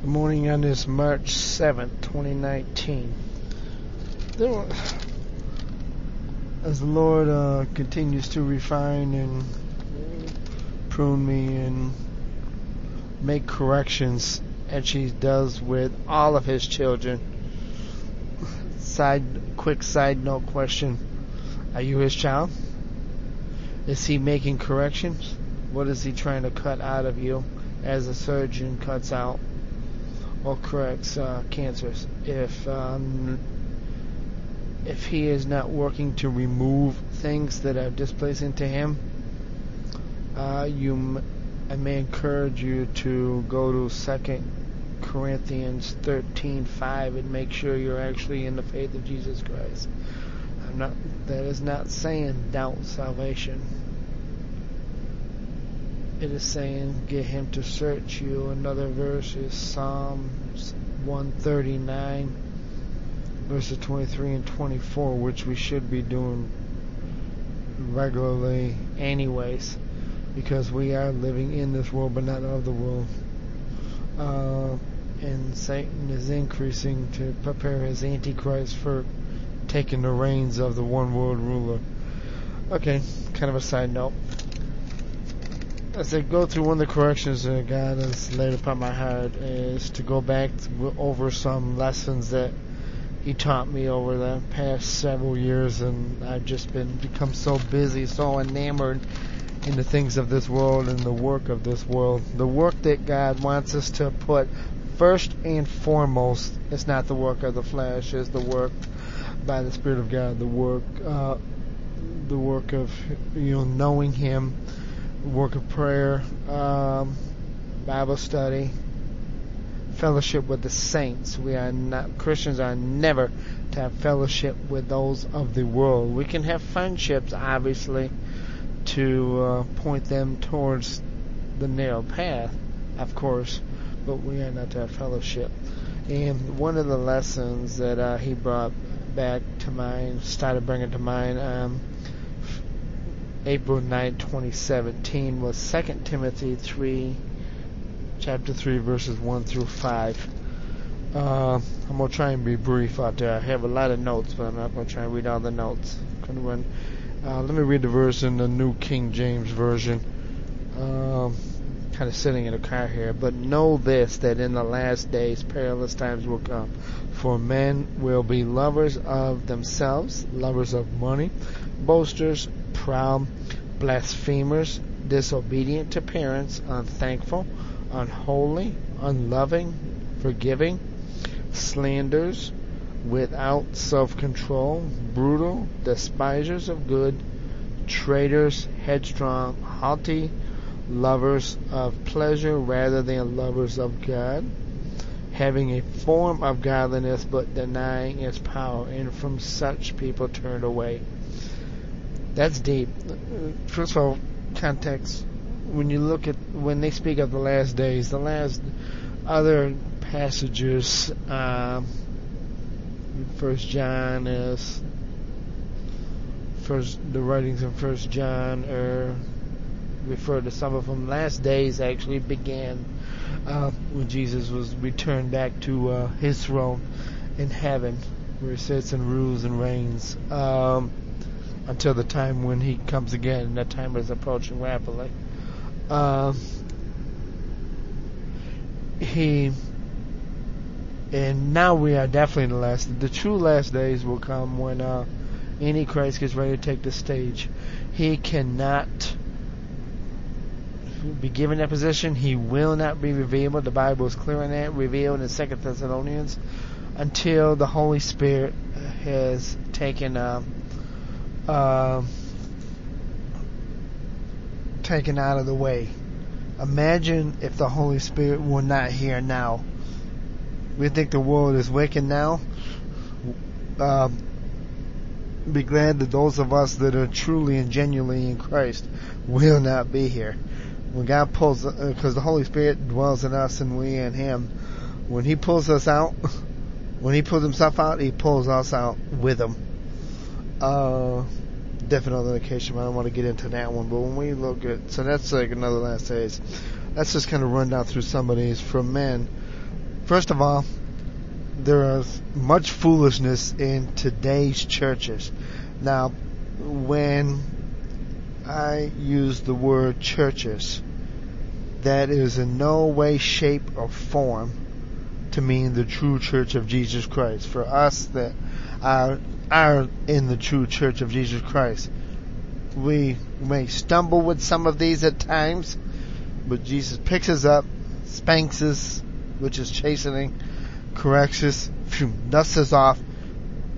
Good morning on this March 7th, 2019. There, as the Lord uh, continues to refine and prune me and make corrections, as He does with all of His children. Side, quick side note question: Are you His child? Is He making corrections? What is He trying to cut out of you, as a surgeon cuts out or corrects uh, cancers? If um, if he is not working to remove things that are displacing to him, uh, you, I may encourage you to go to Second Corinthians thirteen five and make sure you're actually in the faith of Jesus Christ. I'm not. That is not saying doubt salvation. It is saying get him to search you. Another verse is Psalms 139 verses 23 and 24, which we should be doing regularly anyways, because we are living in this world but not of the world. Uh, and Satan is increasing to prepare his antichrist for taking the reins of the one world ruler. Okay, kind of a side note. As I go through one of the corrections that God has laid upon my heart is to go back to, over some lessons that he taught me over the past several years, and I've just been become so busy, so enamored in the things of this world and the work of this world. The work that God wants us to put first and foremost is not the work of the flesh, is the work by the Spirit of God, the work, uh, the work of you know knowing Him, work of prayer, um, Bible study, fellowship with the saints. We are not Christians are never to have fellowship with those of the world. We can have friendships, obviously, to uh, point them towards the narrow path, of course, but we are not to have fellowship. And one of the lessons that uh, he brought back to mind, started bringing to mind, um, April 9, 2017, was 2 Timothy 3 chapter 3, verses 1 through 5. Uh, I'm going to try and be brief out there. I have a lot of notes, but I'm not going to try and read all the notes. Uh, let me read the verse in the New King James Version. Um, kind of sitting in a car here. But know this, that in the last days perilous times will come. For men will be lovers of themselves, lovers of money, boasters, proud, blasphemers, disobedient to parents, unthankful, unholy, unloving, forgiving, slanders, without self control, brutal, despisers of good, traitors, headstrong, haughty, lovers of pleasure rather than lovers of God, having a form of godliness but denying its power, and from such people turned away. That's deep. First of all, context when you look at when they speak of the last days, the last other passages, um, First John is first the writings in First John are refer to some of them. Last days actually began uh, when Jesus was returned back to uh, his throne in heaven, where he sits and rules and reigns. Um, until the time when he comes again, and that time is approaching rapidly. Uh, he and now we are definitely in the last. The true last days will come when uh, Antichrist gets ready to take the stage. He cannot be given that position. He will not be revealed. The Bible is clear on that. Revealed in Second Thessalonians until the Holy Spirit has taken. Uh, uh, taken out of the way. Imagine if the Holy Spirit were not here now. We think the world is wicked now. Uh, be glad that those of us that are truly and genuinely in Christ will not be here. When God pulls, because uh, the Holy Spirit dwells in us and we in Him, when He pulls us out, when He pulls Himself out, He pulls us out with Him. Uh, different authentication, but I don't want to get into that one. But when we look at, so that's like another last days. Let's just kind of run down through some of these. For men, First of all, there is much foolishness in today's churches. Now, when I use the word churches, that is in no way, shape, or form to mean the true church of Jesus Christ. For us that are, are in the true church of Jesus Christ, we may stumble with some of these at times, but Jesus picks us up, spanks us, which is chastening, corrects us, dusts us off,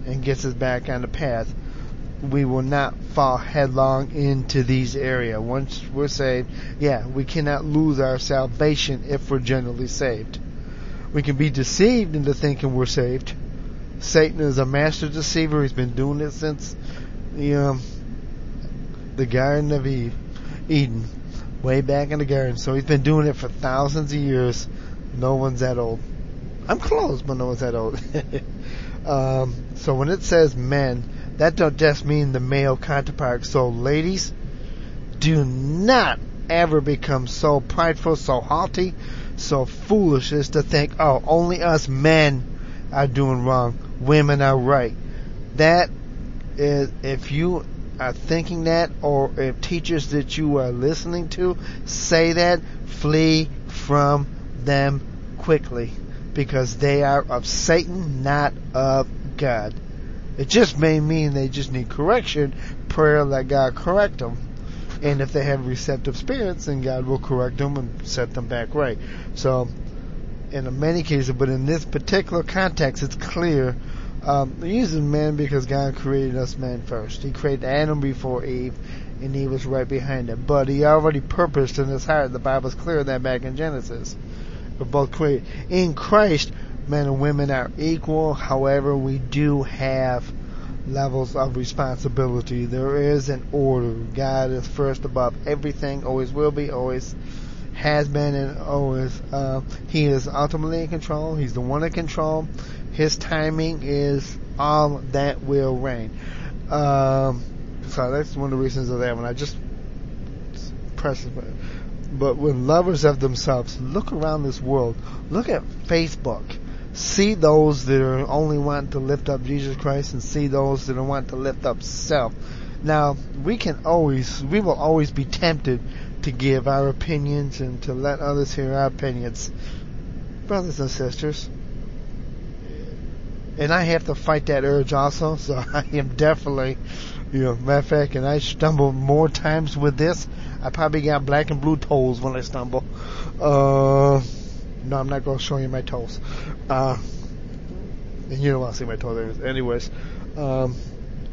and gets us back on the path. We will not fall headlong into these areas. Once we're saved, yeah, we cannot lose our salvation if we're generally saved. We can be deceived into thinking we're saved. Satan is a master deceiver. He's been doing it since the um, the Garden of Eve, Eden, way back in the garden. So he's been doing it for thousands of years. No one's that old. I'm close, but no one's that old. um, so when it says men, that don't just mean the male counterpart. So ladies, do not ever become so prideful, so haughty, so foolish as to think, oh, only us men are doing wrong. Women are right. That is, if you are thinking that, or if teachers that you are listening to say that, flee from them quickly. Because they are of Satan, not of God. It just may mean they just need correction, prayer that God correct them. And if they have receptive spirits, then God will correct them and set them back right. So, in many cases, but in this particular context, it's clear um, using men because God created us men first. He created Adam before Eve, and Eve was right behind him. But He already purposed in His heart. The Bible's clear that back in Genesis. We're both created in Christ. Men and women are equal. However, we do have levels of responsibility. There is an order. God is first above everything. Always will be. Always has been and always. Uh, he is ultimately in control. He's the one in control. His timing is all that will reign. Um, so that's one of the reasons of that one. I just press it. But when lovers of themselves, look around this world. Look at Facebook. See those that are only wanting to lift up Jesus Christ and see those that are wanting to lift up self. Now, we can always, we will always be tempted to give our opinions and to let others hear our opinions. Brothers and sisters, and I have to fight that urge also. So I am definitely, you know, matter of fact, and I stumble more times with this. I probably got black and blue toes when I stumble. Uh, no, I'm not going to show you my toes. Uh, and you don't want to see my toes, anyways. Um,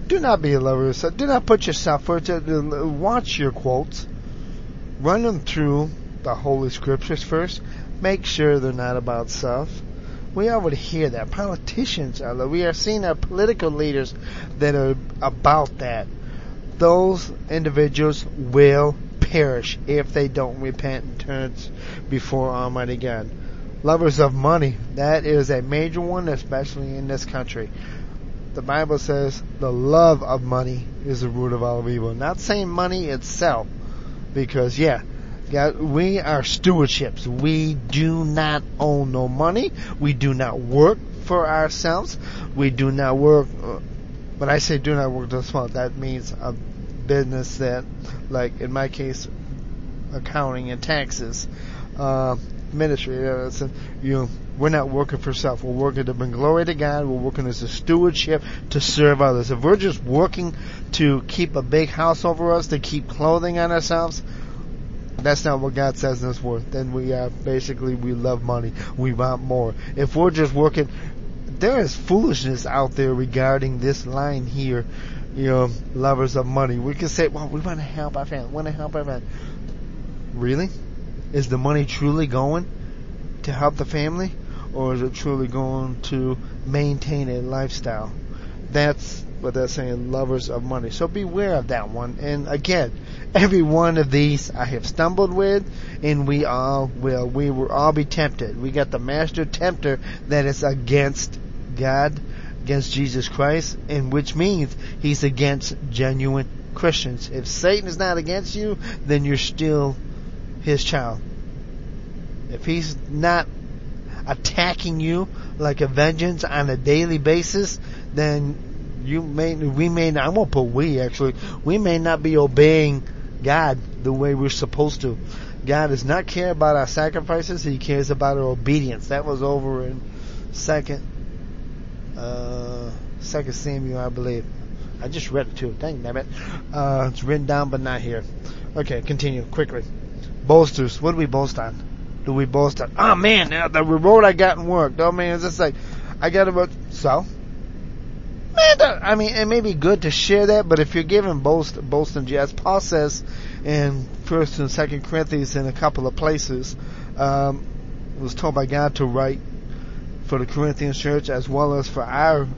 do not be a lover. So do not put yourself first. Watch your quotes. Run them through the Holy Scriptures first. Make sure they're not about self we already hear that. Politicians are, we are seeing our political leaders that are about that. Those individuals will perish if they don't repent and turn before Almighty God. Lovers of money, that is a major one, especially in this country. The Bible says the love of money is the root of all evil. Not saying money itself, because yeah, God, we are stewardships. We do not own no money. We do not work for ourselves. We do not work. Uh, when I say do not work this month, that means a business that, like in my case, accounting and taxes, uh, ministry. You know, we're not working for self. We're working to bring glory to God. We're working as a stewardship to serve others. If we're just working to keep a big house over us, to keep clothing on ourselves, that's not what God says in His. Then we are basically we love money. We want more. If we're just working, there is foolishness out there regarding this line here. You know, lovers of money. We can say, well, we want to help our family. We Want to help our family. Really? Is the money truly going to help the family, or is it truly going to maintain a lifestyle? That's what they're saying. Lovers of money. So beware of that one. And again Every one of these I have stumbled with, and we all will. We will all be tempted. We got the master tempter that is against God, against Jesus Christ, and which means he's against genuine Christians. If Satan is not against you, then you're still his child. If he's not attacking you like a vengeance on a daily basis, then you may, we may not, I won't put we actually, we may not be obeying God the way we're supposed to. God does not care about our sacrifices, He cares about our obedience. That was over in second, uh, second Samuel, I believe. I just read it too. Dang damn it. Uh, it's written down but not here. Okay, continue quickly. Boasters. What do we boast on? Do we boast on? Oh man, the reward I got in work. Oh man, it's just like I got about so. Man, I mean, it may be good to share that, but if you're giving boast, boasting, as Paul says in First and Second Corinthians in a couple of places, um, was told by God to write for the Corinthian church as well as for our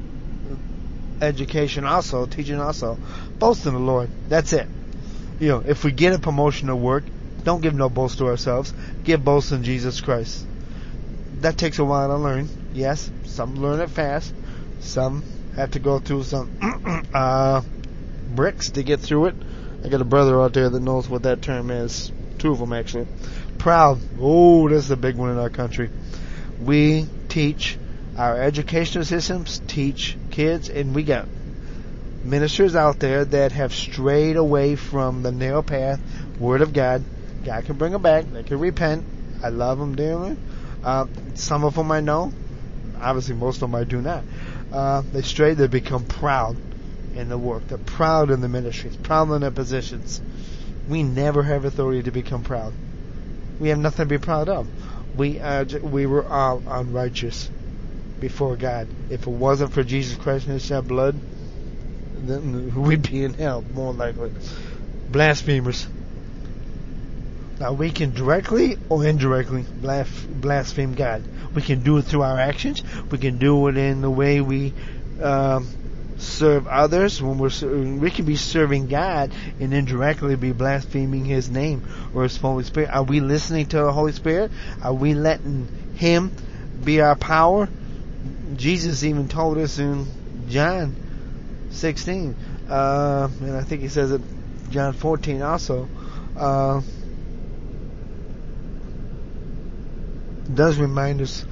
education also, teaching also. Boast in the Lord. That's it. You know, if we get a promotion at work, don't give no boast to ourselves. Give boast in Jesus Christ. That takes a while to learn. Yes, some learn it fast. Some have to go through some uh, bricks to get through it. I got a brother out there that knows what that term is. Two of them actually. Proud. Oh, that's a big one in our country. We teach our educational systems teach kids, and we got ministers out there that have strayed away from the narrow path, Word of God. God can bring them back. They can repent. I love them dearly. Uh, some of them I know. Obviously, most of them I do not. Uh, they stray. They become proud in the work. They're proud in the ministries, proud in their positions. We never have authority to become proud. We have nothing to be proud of. We uh, we were all unrighteous before God. If it wasn't for Jesus Christ and His shed blood, then we'd be in hell, more likely. Blasphemers. Now we can directly or indirectly blaspheme God. We can do it through our actions. We can do it in the way we um, serve others. When we're we can be serving God and indirectly be blaspheming His name or His Holy Spirit. Are we listening to the Holy Spirit? Are we letting Him be our power? Jesus even told us in John 16, uh, and I think he says it John 14 also. Uh, does remind us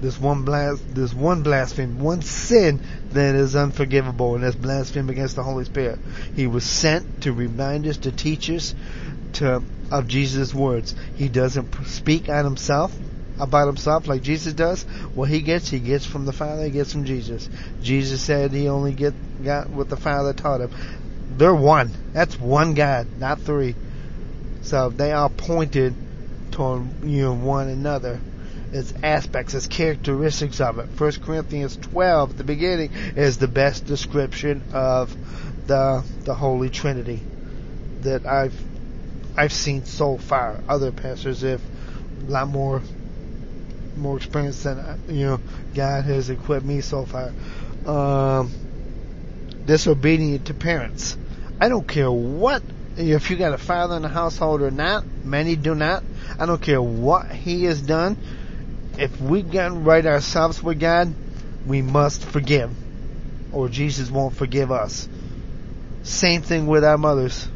this one blas- this one blasphemy, one sin that is unforgivable, and that's blasphemy against the Holy Spirit. He was sent to remind us, to teach us, to of Jesus' words. He doesn't speak on himself about himself like Jesus does, what he gets, he gets from the Father, he gets from Jesus. Jesus said he only get got what the Father taught him. They're one. That's one God, not three. So they are pointed toward you know one another. Its aspects, its characteristics of it. First Corinthians twelve at the beginning is the best description of the the Holy Trinity that I've I've seen so far. Other pastors have a lot more more experience than you know God has equipped me so far. Um, disobedient to parents. I don't care what if you got a father in the household or not. Many do not. I don't care what he has done. If we get right ourselves with God, we must forgive, or Jesus won't forgive us. Same thing with our mothers.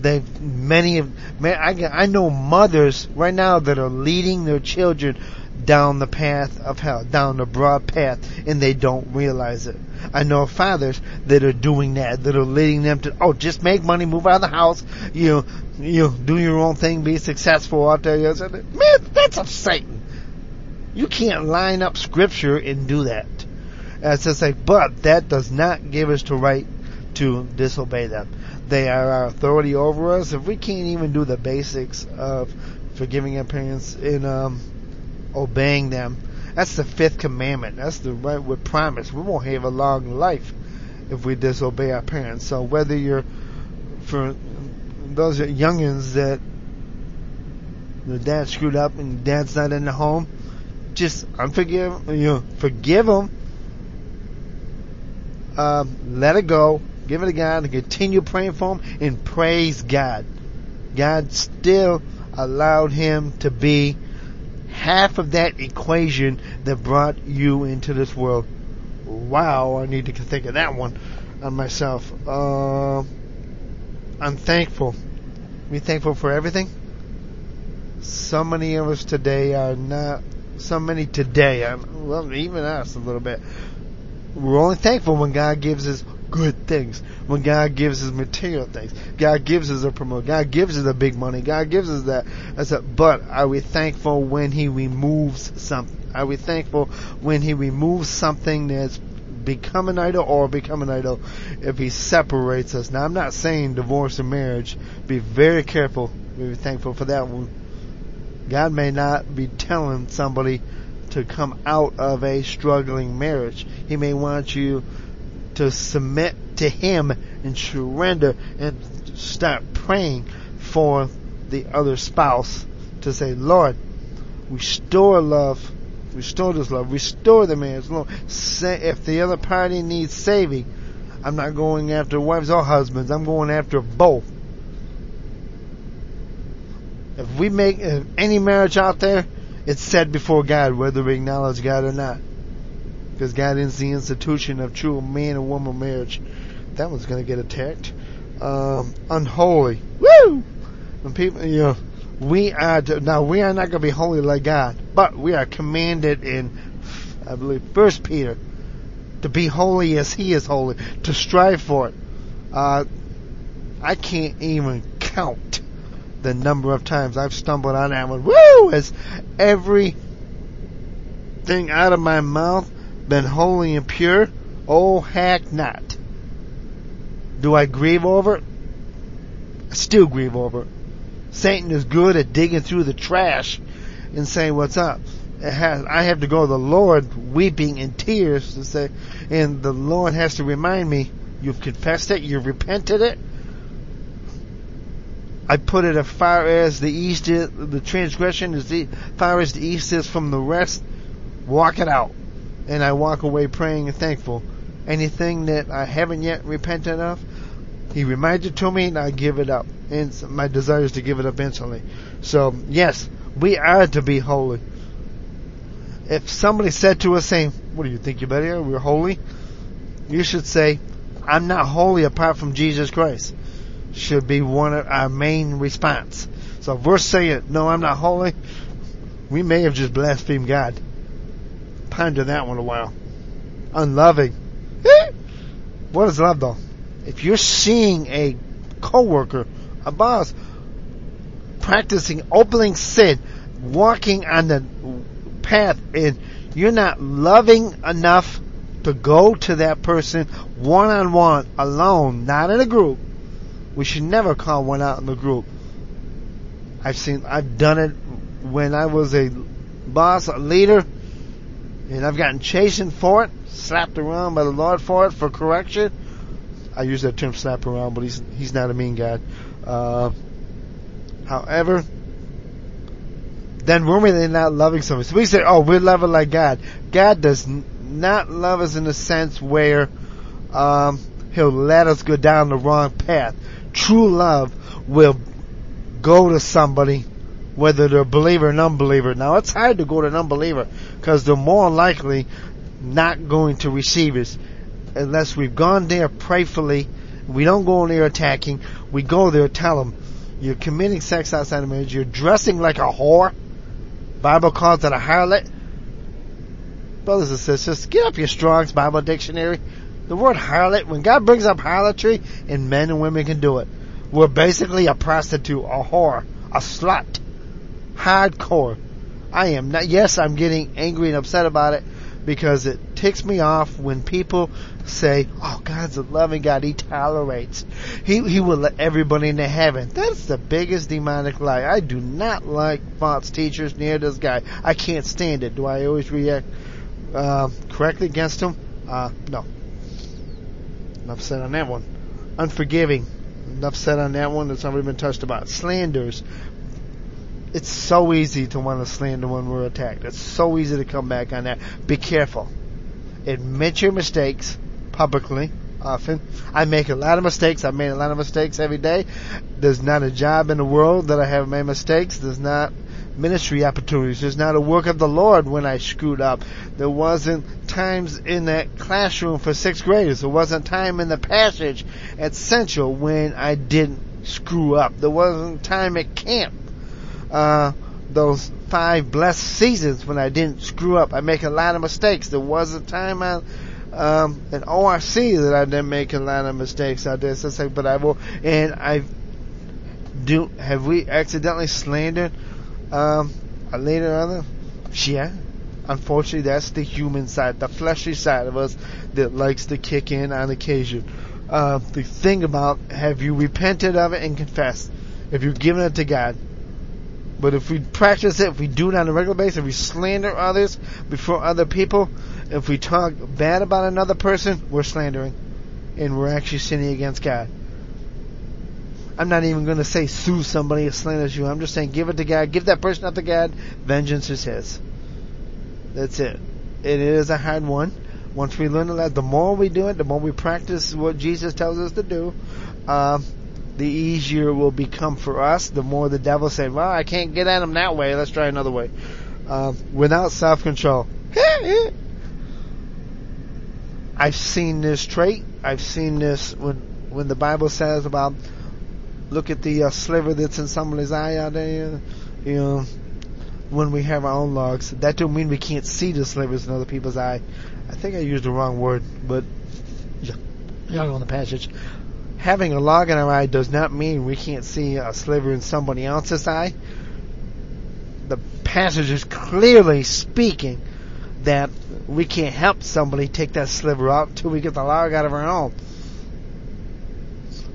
They many of man, I I know mothers right now that are leading their children down the path of hell, down the broad path, and they don't realize it. I know fathers that are doing that, that are leading them to, oh, just make money, move out of the house, you you do your own thing, be successful out there. Man, that's of Satan. You can't line up scripture and do that. And it's just like, but that does not give us the right to disobey them. They are our authority over us. If we can't even do the basics of forgiving our parents and um, obeying them. That's the fifth commandment. That's the right we promise. We won't have a long life if we disobey our parents. So whether you're for those youngins that the dad screwed up and dad's not in the home, just unforgive, you know, forgive them. Um, let it go. Give it to God and continue praying for him and praise God. God still allowed him to be half of that equation that brought you into this world. Wow, I need to think of that one on myself. Uh, I'm thankful. Be thankful for everything. So many of us today are not so many today, I'm, well, even us a little bit, we're only thankful when God gives us good things. When God gives us material things. God gives us a promotion. God gives us the big money. God gives us that. That's a, but are we thankful when He removes something? Are we thankful when He removes something that's become an idol or become an idol if He separates us? Now I'm not saying divorce and marriage. Be very careful. Be thankful for that one. God may not be telling somebody to come out of a struggling marriage. He may want you to submit to Him and surrender and start praying for the other spouse to say, Lord, restore love, restore this love, restore the marriage. Lord, if the other party needs saving, I'm not going after wives or husbands. I'm going after both. If we make if any marriage out there, it's said before God, whether we acknowledge God or not because God is the institution of true man and woman marriage. That one's going to get attacked. Um, unholy. Woo! When people, you know, we are to, now we are not going to be holy like God, but we are commanded in, I believe, First Peter, to be holy as He is holy, to strive for it. Uh, I can't even count the number of times I've stumbled on that one. Woo! As every thing out of my mouth been holy and pure? Oh, heck not. Do I grieve over it? I still grieve over it. Satan is good at digging through the trash and saying, what's up? Has, I have to go to the Lord weeping in tears to say, and the Lord has to remind me, you've confessed it, you've repented it. I put it as far as the east is, the transgression is the far as the east is from the rest. Walk it out and I walk away praying and thankful. Anything that I haven't yet repented of, He reminds it to me and I give it up. And my desire is to give it up instantly. So, yes, we are to be holy. If somebody said to us saying, what do you think you better? We're holy? You should say, I'm not holy apart from Jesus Christ. Should be one of our main response. So if we're saying, no, I'm not holy, we may have just blasphemed God ponder that one a while. Unloving. Eh? what is love though? If you're seeing a coworker, a boss, practicing opening sin, walking on the path, and you're not loving enough to go to that person one on one, alone, not in a group. We should never call one out in the group. I've seen, I've done it when I was a boss, a leader, and I've gotten chastened for it, slapped around by the Lord for it, for correction. I use that term slap around, but he's he's not a mean guy. Uh, however, then we're really not loving somebody. So we say, oh, we're loving like God. God does not love us in the sense where um, He'll let us go down the wrong path. True love will go to somebody whether they're believer or non-believer. Now it's hard to go to an unbeliever because they're more likely not going to receive us unless we've gone there prayerfully. We don't go there attacking. We go there tell them you're committing sex outside of marriage. You're dressing like a whore. Bible calls it a harlot. Brothers and sisters, get up your Strong's Bible Dictionary. The word harlot, when God brings up harlotry, and men and women can do it, we're basically a prostitute, a whore, a slut hardcore. I am not, yes, I'm getting angry and upset about it because it ticks me off when people say, oh, God's a loving God. He tolerates. He, he will let everybody into heaven. That's the biggest demonic lie. I do not like false teachers near this guy. I can't stand it. Do I always react, uh, correctly against him? Uh, no. Enough said on that one. Unforgiving. Enough said on that one. That's already been touched about. Slanders it's so easy to want to slander when we're attacked. It's so easy to come back on that. Be careful. Admit your mistakes publicly. Often, I make a lot of mistakes. I've made a lot of mistakes every day. There's not a job in the world that I haven't made mistakes. There's not ministry opportunities. There's not a work of the Lord when I screwed up. There wasn't times in that classroom for sixth graders. There wasn't time in the passage at Central when I didn't screw up. There wasn't time at camp uh, those five blessed seasons when I didn't screw up. I make a lot of mistakes. There was a time on um, in ORC that I didn't make a lot of mistakes. I did something, but I will, and I do. Have we accidentally slandered um, later other? Yeah. Unfortunately, that's the human side, the fleshy side of us that likes to kick in on occasion. Uh, the thing about have you repented of it and confessed? If you've given it to God, but if we practice it, if we do it on a regular basis, if we slander others before other people, if we talk bad about another person, we're slandering. And we're actually sinning against God. I'm not even going to say sue somebody who slanders you. I'm just saying give it to God. Give that person up to God. Vengeance is His. That's it. It is a hard one. Once we learn that, the more we do it, the more we practice what Jesus tells us to do, um, the easier it will become for us. The more the devil say, "Well, I can't get at him that way. Let's try another way." Um, without self-control, I've seen this trait. I've seen this when when the Bible says about look at the uh, sliver that's in somebody's eye out there. You know, when we have our own logs, that don't mean we can't see the slivers in other people's eye. I think I used the wrong word, but y'all go on the passage having a log in our eye does not mean we can't see a sliver in somebody else's eye. The passage is clearly speaking that we can't help somebody take that sliver out until we get the log out of our own.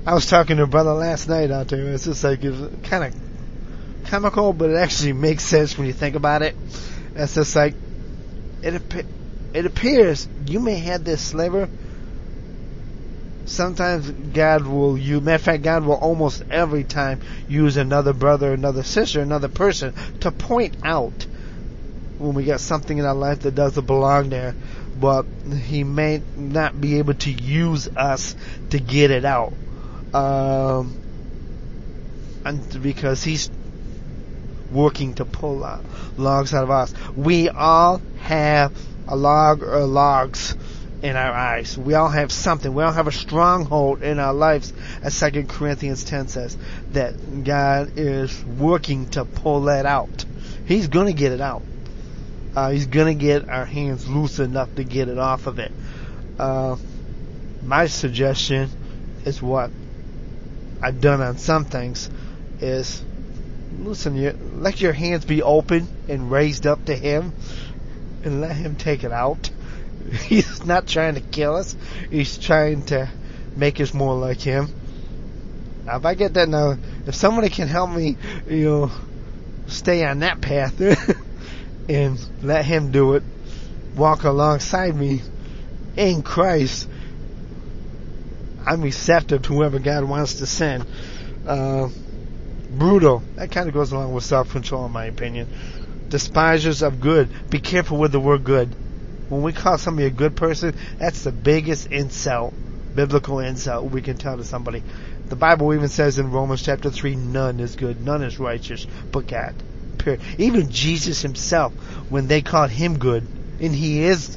I was talking to a brother last night out there. It's just like it's kind of comical, but it actually makes sense when you think about it. It's just like it. It appears you may have this sliver sometimes God will use, matter of fact, God will almost every time use another brother, another sister, another person to point out when we got something in our life that doesn't belong there, but He may not be able to use us to get it out. Um, and because He's working to pull logs out of us. We all have a log or logs in our eyes. We all have something. We all have a stronghold in our lives, as Second Corinthians 10 says, that God is working to pull that out. He's gonna get it out. Uh, he's gonna get our hands loose enough to get it off of it. Uh, my suggestion is what I've done on some things is listen, you, let your hands be open and raised up to Him and let Him take it out He's not trying to kill us. He's trying to make us more like him. Now, if I get that now, if somebody can help me, you know, stay on that path and let him do it, walk alongside me in Christ, I'm receptive to whoever God wants to send. Uh, brutal. That kind of goes along with self-control, in my opinion. Despisers of good. Be careful with the word good when we call somebody a good person, that's the biggest insult, biblical insult we can tell to somebody. The Bible even says in Romans chapter 3, none is good, none is righteous, but God. Period. Even Jesus himself, when they called him good, and he is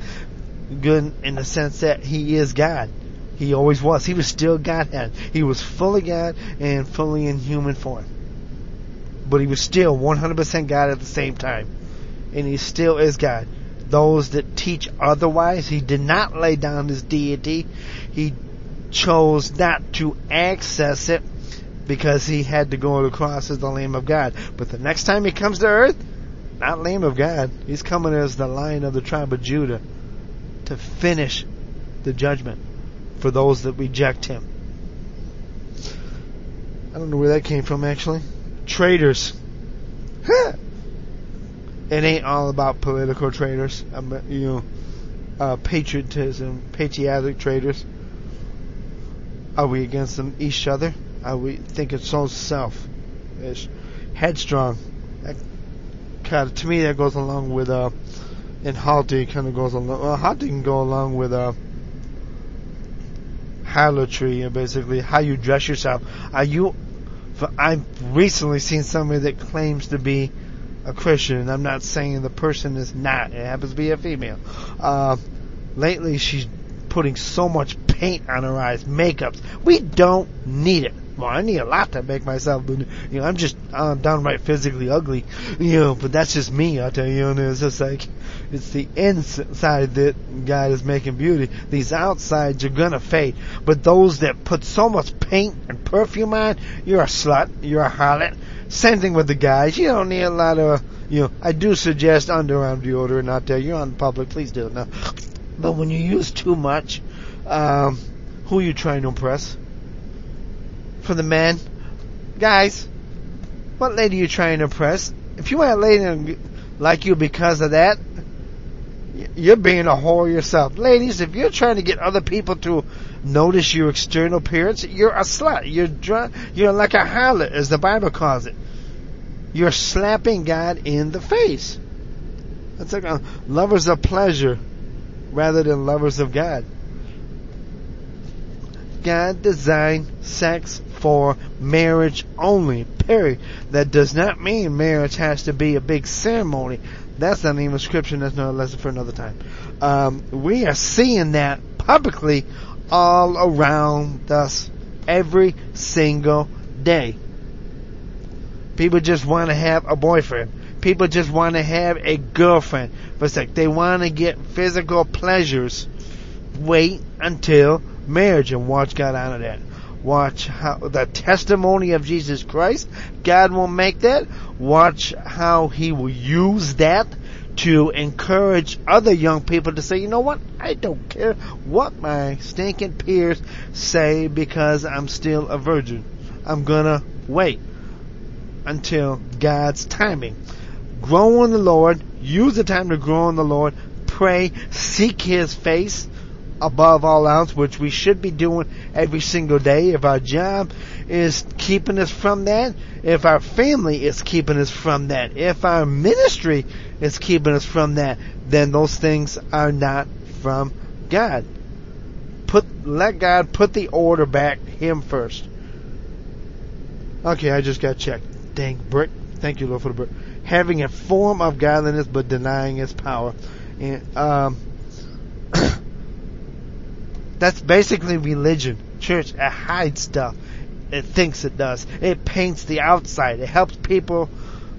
good in the sense that he is God. He always was. He was still Godhead. He was fully God and fully in human form. But he was still 100% God at the same time. And he still is God those that teach otherwise. He did not lay down his deity. He chose not to access it because he had to go to the cross as the Lamb of God. But the next time he comes to earth, not Lamb of God, he's coming as the Lion of the tribe of Judah to finish the judgment for those that reject him. I don't know where that came from actually. Traitors. it ain't all about political traitors. You know, uh, patriotism, patriotic traitors. Are we against them, each other? Are we think it's so selfish, headstrong? That kind of, to me, that goes along with uh, and haughty kind of goes along. Well, haughty can go along with uh, harlotry, basically how you dress yourself. Are you? I've recently seen somebody that claims to be a Christian. I'm not saying the person is not. It happens to be a female. Uh, lately, she's putting so much paint on her eyes, makeups. We don't need it. Well, I need a lot to make myself, you know, I'm just uh, downright physically ugly, you know, but that's just me, I tell you, and it's just like, it's the inside that God is making beauty. These outsides are gonna fade, but those that put so much paint and perfume on, you're a slut, you're a harlot. Same thing with the guys, you don't need a lot of, you know, I do suggest underarm deodorant out there, you're on public, please do it now. But when you use too much, um, who are you trying to impress? For the men, guys, what lady are you trying to impress? If you want a lady like you because of that, you're being a whore yourself. Ladies, if you're trying to get other people to notice your external appearance, you're a slut. You're drunk. You're like a harlot, as the Bible calls it. You're slapping God in the face. That's like a, lovers of pleasure rather than lovers of God. God designed sex for marriage only, period. That does not mean marriage has to be a big ceremony. That's not even scripture, that's not a lesson for another time. Um, we are seeing that publicly all around us every single day. People just want to have a boyfriend. People just want to have a girlfriend. But like they want to get physical pleasures. Wait until marriage and watch God honor that. Watch how the testimony of Jesus Christ, God will make that. Watch how He will use that to encourage other young people to say, you know what? I don't care what my stinking peers say because I'm still a virgin. I'm gonna wait until God's timing. Grow in the Lord. Use the time to grow in the Lord. Pray. Seek His face above all else, which we should be doing every single day. If our job is keeping us from that, if our family is keeping us from that, if our ministry is keeping us from that, then those things are not from God. Put, let God put the order back Him first. Okay, I just got checked. Dang brick. Thank you, Lord, for the brick. Having a form of godliness but denying its power. And, um, that's basically religion. Church, it hides stuff. It thinks it does. It paints the outside. It helps people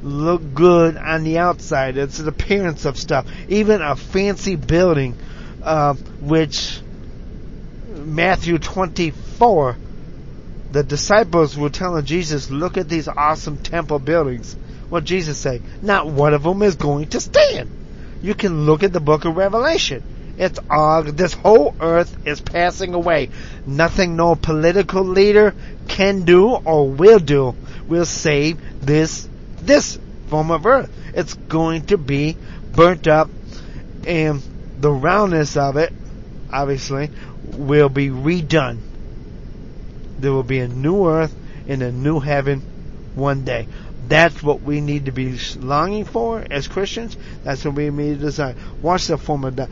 look good on the outside. It's an appearance of stuff. Even a fancy building, uh, which Matthew 24, the disciples were telling Jesus, look at these awesome temple buildings. What Jesus say? Not one of them is going to stand. You can look at the book of Revelation. It's all, this whole earth is passing away. Nothing no political leader can do or will do will save this, this form of earth. It's going to be burnt up and the roundness of it, obviously, will be redone. There will be a new earth and a new heaven one day. That's what we need to be longing for as Christians. That's what we need to desire. Watch the form of that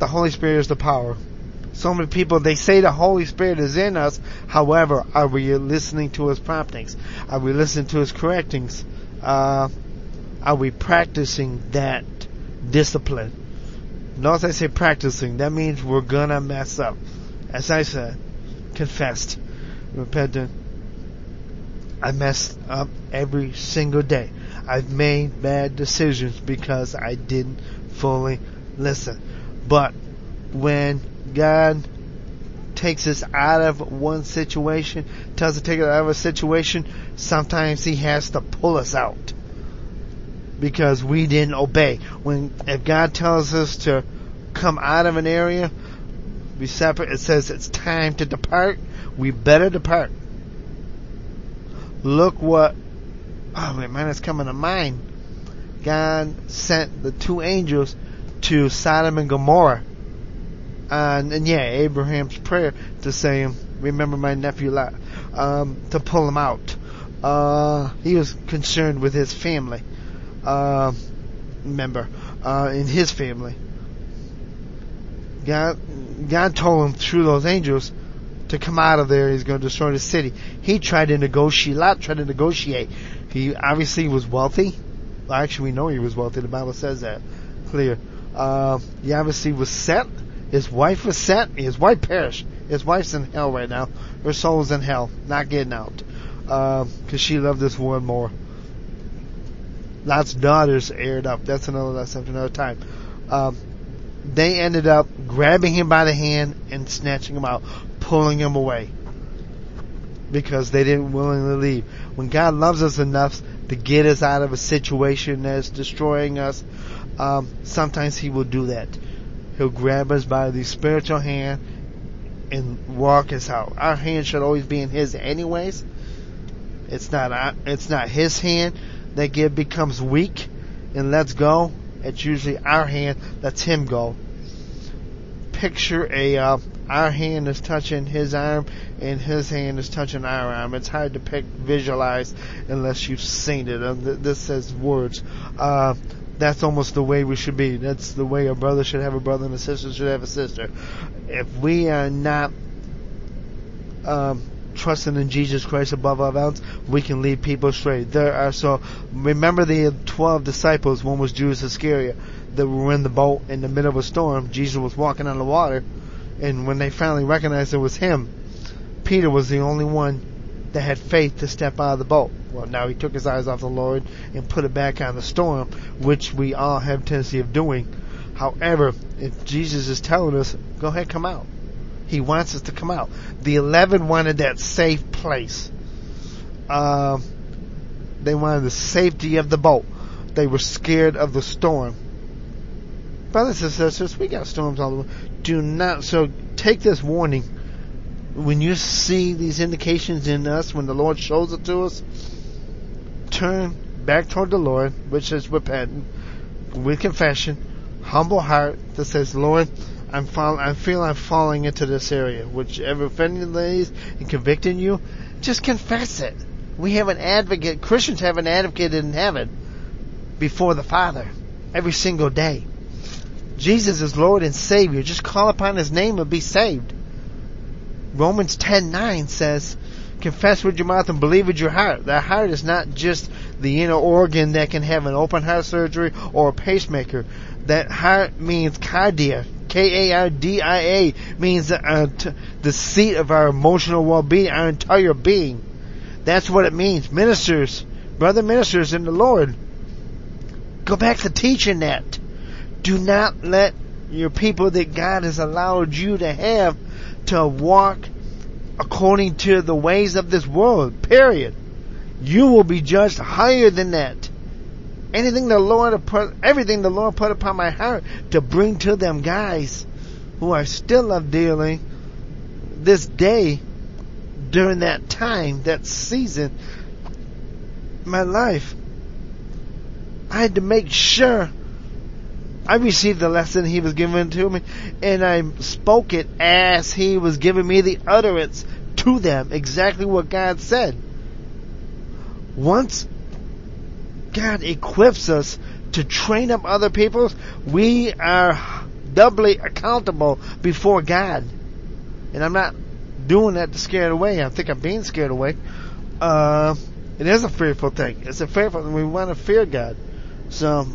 the Holy Spirit is the power. So many people, they say the Holy Spirit is in us. However, are we listening to His promptings? Are we listening to His correctings? Uh, are we practicing that discipline? Notice I say practicing. That means we're gonna mess up. As I said, confessed, repentant. I mess up every single day. I've made bad decisions because I didn't fully listen. But when God takes us out of one situation, tells us to take us out of a situation, sometimes He has to pull us out because we didn't obey. When if God tells us to come out of an area, be separate, it says it's time to depart. We better depart. Look what oh man, it's coming to mind. God sent the two angels to Sodom and Gomorrah. And, and yeah, Abraham's prayer to say, remember my nephew Lot, um, to pull him out. Uh, he was concerned with his family, uh, member, uh, in his family. God, God told him through those angels to come out of there. He's going to destroy the city. He tried to negotiate. Lot tried to negotiate. He obviously was wealthy. Actually, we know he was wealthy. The Bible says that clear. Uh, he was set. His wife was sent. His wife perished. His wife's in hell right now. Her soul's in hell, not getting out, because uh, she loved this one more. Lot's daughters aired up. That's another lesson for another time. Um, they ended up grabbing him by the hand and snatching him out, pulling him away because they didn't willingly leave. When God loves us enough to get us out of a situation that's destroying us, um, sometimes He will do that. He'll grab us by the spiritual hand and walk us out. Our hand should always be in His, anyways. It's not uh, it's not His hand that get becomes weak and lets go. It's usually our hand lets Him go. Picture a uh, our hand is touching His arm and His hand is touching our arm. It's hard to pick, visualize unless you've seen it. this says words. Uh, that's almost the way we should be. That's the way a brother should have a brother and a sister should have a sister. If we are not um, trusting in Jesus Christ above all else, we can lead people astray. There are so remember the twelve disciples. One was Judas Iscariot that were in the boat in the middle of a storm. Jesus was walking on the water, and when they finally recognized it was him, Peter was the only one that had faith to step out of the boat. Well, now he took his eyes off the Lord and put it back on the storm, which we all have tendency of doing. However, if Jesus is telling us, go ahead, come out. He wants us to come out. The eleven wanted that safe place. Uh, they wanted the safety of the boat. They were scared of the storm. Brothers and sisters, we got storms all over. Do not, so take this warning when you see these indications in us, when the Lord shows it to us, turn back toward the Lord, which is repentant, with confession, humble heart that says, Lord, I'm fall- I feel I'm falling into this area. Whichever offending is and convicting you, just confess it. We have an advocate. Christians have an advocate in heaven before the Father every single day. Jesus is Lord and Savior. Just call upon His name and be saved. Romans 10:9 says, "Confess with your mouth and believe with your heart." That heart is not just the inner organ that can have an open heart surgery or a pacemaker. That heart means kardia, K-A-R-D-I-A, means uh, t- the seat of our emotional well-being, our entire being. That's what it means. Ministers, brother ministers in the Lord, go back to teaching that. Do not let your people that God has allowed you to have to walk according to the ways of this world, period. You will be judged higher than that. Anything the Lord put, everything the Lord put upon my heart to bring to them guys who are still of dealing this day during that time, that season, my life. I had to make sure I received the lesson he was giving to me, and I spoke it as he was giving me the utterance to them, exactly what God said. Once God equips us to train up other people, we are doubly accountable before God. And I'm not doing that to scare it away. I think I'm being scared away. Uh, it is a fearful thing. It's a fearful thing. We want to fear God. So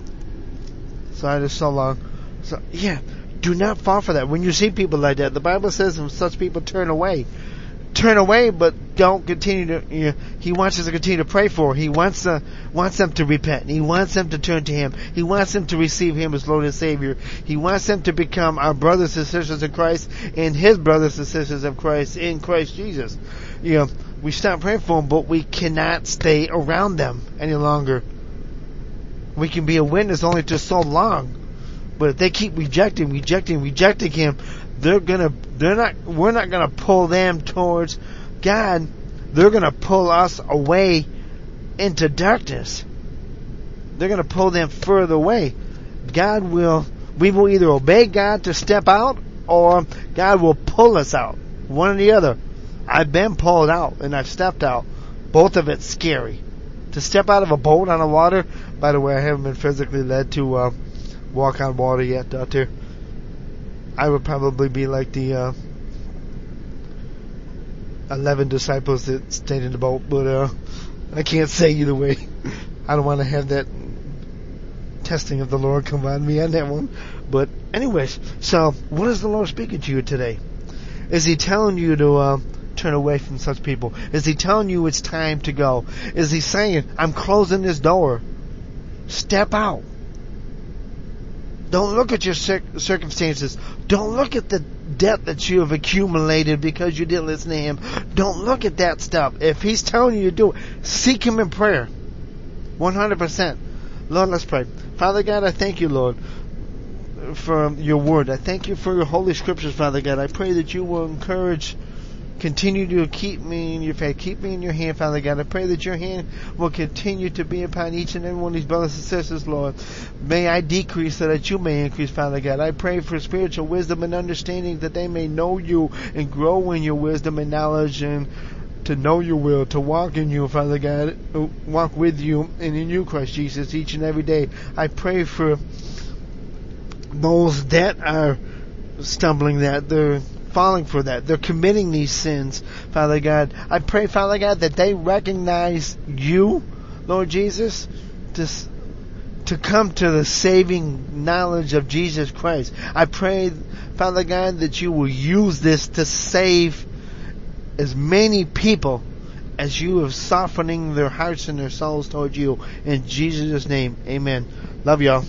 side is so long. So yeah, do not fall for that. When you see people like that, the Bible says such people turn away. Turn away, but don't continue to. You know, he wants us to continue to pray for. He wants to wants them to repent. He wants them to turn to Him. He wants them to receive Him as Lord and Savior. He wants them to become our brothers and sisters in Christ and His brothers and sisters of Christ in Christ Jesus. You know, we stop praying for them, but we cannot stay around them any longer. We can be a witness only to so long. But if they keep rejecting, rejecting, rejecting him, they're gonna, they're not, we're not gonna pull them towards God. They're gonna pull us away into darkness. They're gonna pull them further away. God will, we will either obey God to step out or God will pull us out. One or the other. I've been pulled out and I've stepped out. Both of it's scary to step out of a boat on the water. By the way, I haven't been physically led to uh, walk on water yet Doctor. I would probably be like the uh, eleven disciples that stayed in the boat, but uh, I can't say either way. I don't want to have that testing of the Lord come on me on that one. But anyways, so what is the Lord speaking to you today? Is He telling you to uh, turn away from such people? Is He telling you it's time to go? Is He saying, I'm closing this door? Step out. Don't look at your circumstances. Don't look at the debt that you have accumulated because you didn't listen to Him. Don't look at that stuff. If He's telling you to do it, seek Him in prayer. 100%. Lord, let's pray. Father God, I thank you, Lord, for your word. I thank you for your holy scriptures, Father God. I pray that you will encourage Continue to keep me in your faith. Keep me in your hand, Father God. I pray that your hand will continue to be upon each and every one of these brothers and sisters, Lord. May I decrease so that you may increase, Father God. I pray for spiritual wisdom and understanding that they may know you and grow in your wisdom and knowledge and to know your will, to walk in you, Father God, uh, walk with you and in you, Christ Jesus, each and every day. I pray for those that are stumbling, that they're falling for that. They're committing these sins, Father God. I pray, Father God, that they recognize you, Lord Jesus, to, to come to the saving knowledge of Jesus Christ. I pray, Father God, that you will use this to save as many people as you have softening their hearts and their souls towards you. In Jesus' name, amen. Love y'all.